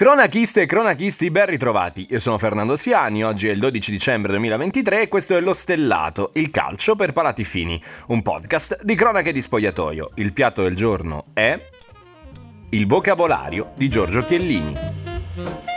Cronachiste e cronachisti, ben ritrovati. Io sono Fernando Siani, oggi è il 12 dicembre 2023 e questo è Lo Stellato, il calcio per palati fini, un podcast di cronache di spogliatoio. Il piatto del giorno è il vocabolario di Giorgio Chiellini.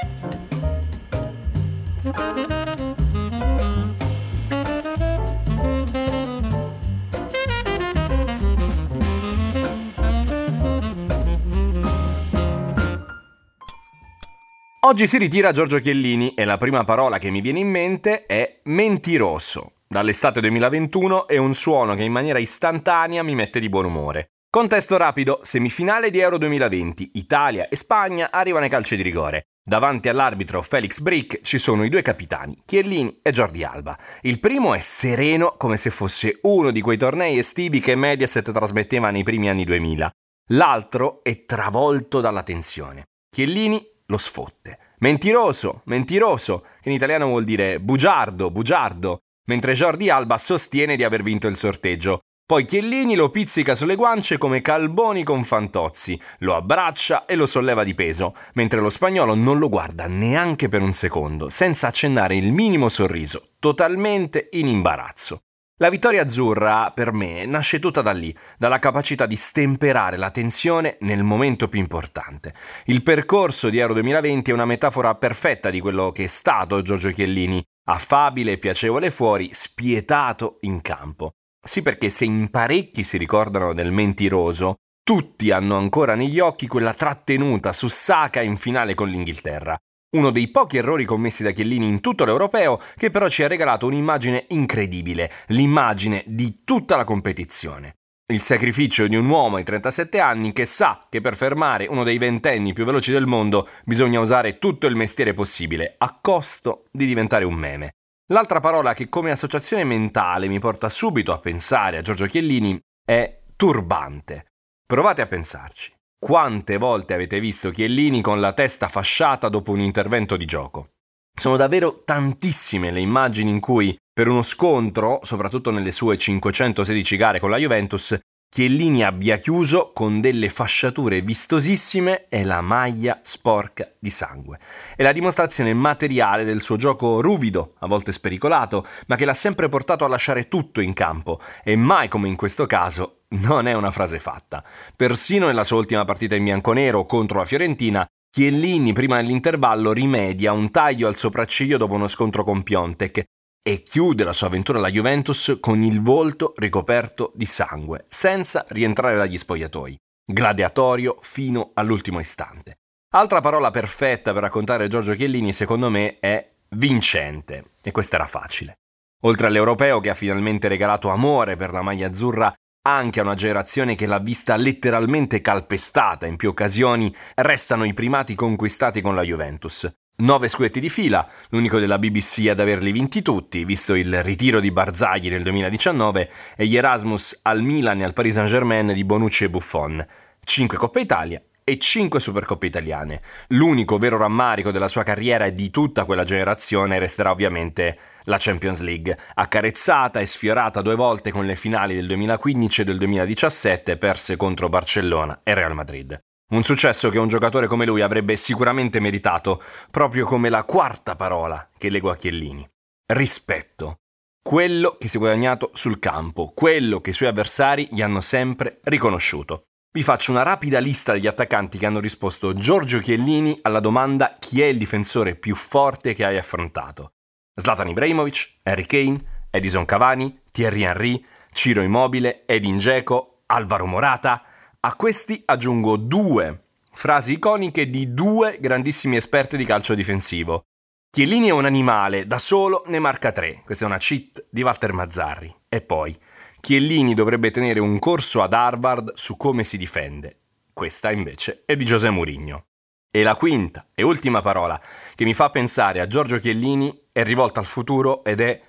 Oggi si ritira Giorgio Chiellini e la prima parola che mi viene in mente è mentiroso. Dall'estate 2021 è un suono che in maniera istantanea mi mette di buon umore. Contesto rapido, semifinale di Euro 2020, Italia e Spagna arrivano ai calci di rigore. Davanti all'arbitro Felix Brick ci sono i due capitani, Chiellini e Jordi Alba. Il primo è sereno come se fosse uno di quei tornei estivi che Mediaset trasmetteva nei primi anni 2000. L'altro è travolto dalla tensione. Chiellini lo sfotte. Mentiroso, mentiroso, che in italiano vuol dire bugiardo, bugiardo, mentre Jordi Alba sostiene di aver vinto il sorteggio. Poi Chiellini lo pizzica sulle guance come Calboni con Fantozzi, lo abbraccia e lo solleva di peso, mentre lo spagnolo non lo guarda neanche per un secondo, senza accennare il minimo sorriso, totalmente in imbarazzo. La vittoria azzurra, per me, nasce tutta da lì, dalla capacità di stemperare la tensione nel momento più importante. Il percorso di Euro 2020 è una metafora perfetta di quello che è stato Giorgio Chiellini, affabile e piacevole fuori, spietato in campo. Sì perché se in parecchi si ricordano del mentiroso, tutti hanno ancora negli occhi quella trattenuta su Saka in finale con l'Inghilterra. Uno dei pochi errori commessi da Chiellini in tutto l'europeo che però ci ha regalato un'immagine incredibile, l'immagine di tutta la competizione. Il sacrificio di un uomo di 37 anni che sa che per fermare uno dei ventenni più veloci del mondo bisogna usare tutto il mestiere possibile, a costo di diventare un meme. L'altra parola che come associazione mentale mi porta subito a pensare a Giorgio Chiellini è turbante. Provate a pensarci. Quante volte avete visto Chiellini con la testa fasciata dopo un intervento di gioco? Sono davvero tantissime le immagini in cui, per uno scontro, soprattutto nelle sue 516 gare con la Juventus, Chiellini abbia chiuso con delle fasciature vistosissime e la maglia sporca di sangue. È la dimostrazione materiale del suo gioco ruvido, a volte spericolato, ma che l'ha sempre portato a lasciare tutto in campo e mai come in questo caso non è una frase fatta. Persino nella sua ultima partita in bianconero contro la Fiorentina, Chiellini prima dell'intervallo rimedia un taglio al sopracciglio dopo uno scontro con Piontek e chiude la sua avventura alla Juventus con il volto ricoperto di sangue, senza rientrare dagli spogliatoi. Gladiatorio fino all'ultimo istante. Altra parola perfetta per raccontare Giorgio Chiellini, secondo me, è vincente. E questa era facile. Oltre all'europeo che ha finalmente regalato amore per la maglia azzurra anche a una generazione che l'ha vista letteralmente calpestata in più occasioni, restano i primati conquistati con la Juventus. Nove scudetti di fila, l'unico della BBC ad averli vinti tutti, visto il ritiro di Barzagli nel 2019 e gli Erasmus al Milan e al Paris Saint-Germain di Bonucci e Buffon. Cinque Coppa Italia e 5 Supercoppe italiane. L'unico vero rammarico della sua carriera e di tutta quella generazione resterà ovviamente la Champions League, accarezzata e sfiorata due volte con le finali del 2015 e del 2017 perse contro Barcellona e Real Madrid. Un successo che un giocatore come lui avrebbe sicuramente meritato, proprio come la quarta parola che leggo a Chiellini. Rispetto. Quello che si è guadagnato sul campo, quello che i suoi avversari gli hanno sempre riconosciuto. Vi faccio una rapida lista degli attaccanti che hanno risposto Giorgio Chiellini alla domanda chi è il difensore più forte che hai affrontato. Zlatan Ibrahimovic, Harry Kane, Edison Cavani, Thierry Henry, Ciro Immobile, Edin Dzeko, Alvaro Morata, a questi aggiungo due frasi iconiche di due grandissimi esperti di calcio difensivo. Chiellini è un animale, da solo ne marca tre. Questa è una cheat di Walter Mazzarri. E poi, Chiellini dovrebbe tenere un corso ad Harvard su come si difende. Questa invece è di José Mourinho. E la quinta e ultima parola che mi fa pensare a Giorgio Chiellini è rivolta al futuro ed è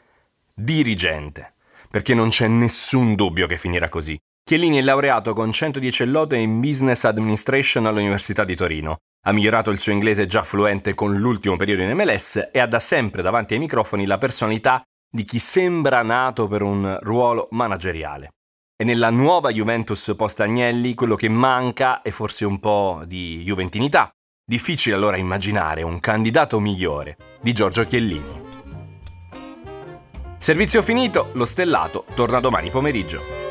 dirigente. Perché non c'è nessun dubbio che finirà così. Chiellini è laureato con 110 lode in Business Administration all'Università di Torino. Ha migliorato il suo inglese già fluente con l'ultimo periodo in MLS e ha da sempre davanti ai microfoni la personalità di chi sembra nato per un ruolo manageriale. E nella nuova Juventus post Agnelli quello che manca è forse un po' di juventinità, Difficile allora immaginare un candidato migliore di Giorgio Chiellini. Servizio finito, lo stellato torna domani pomeriggio.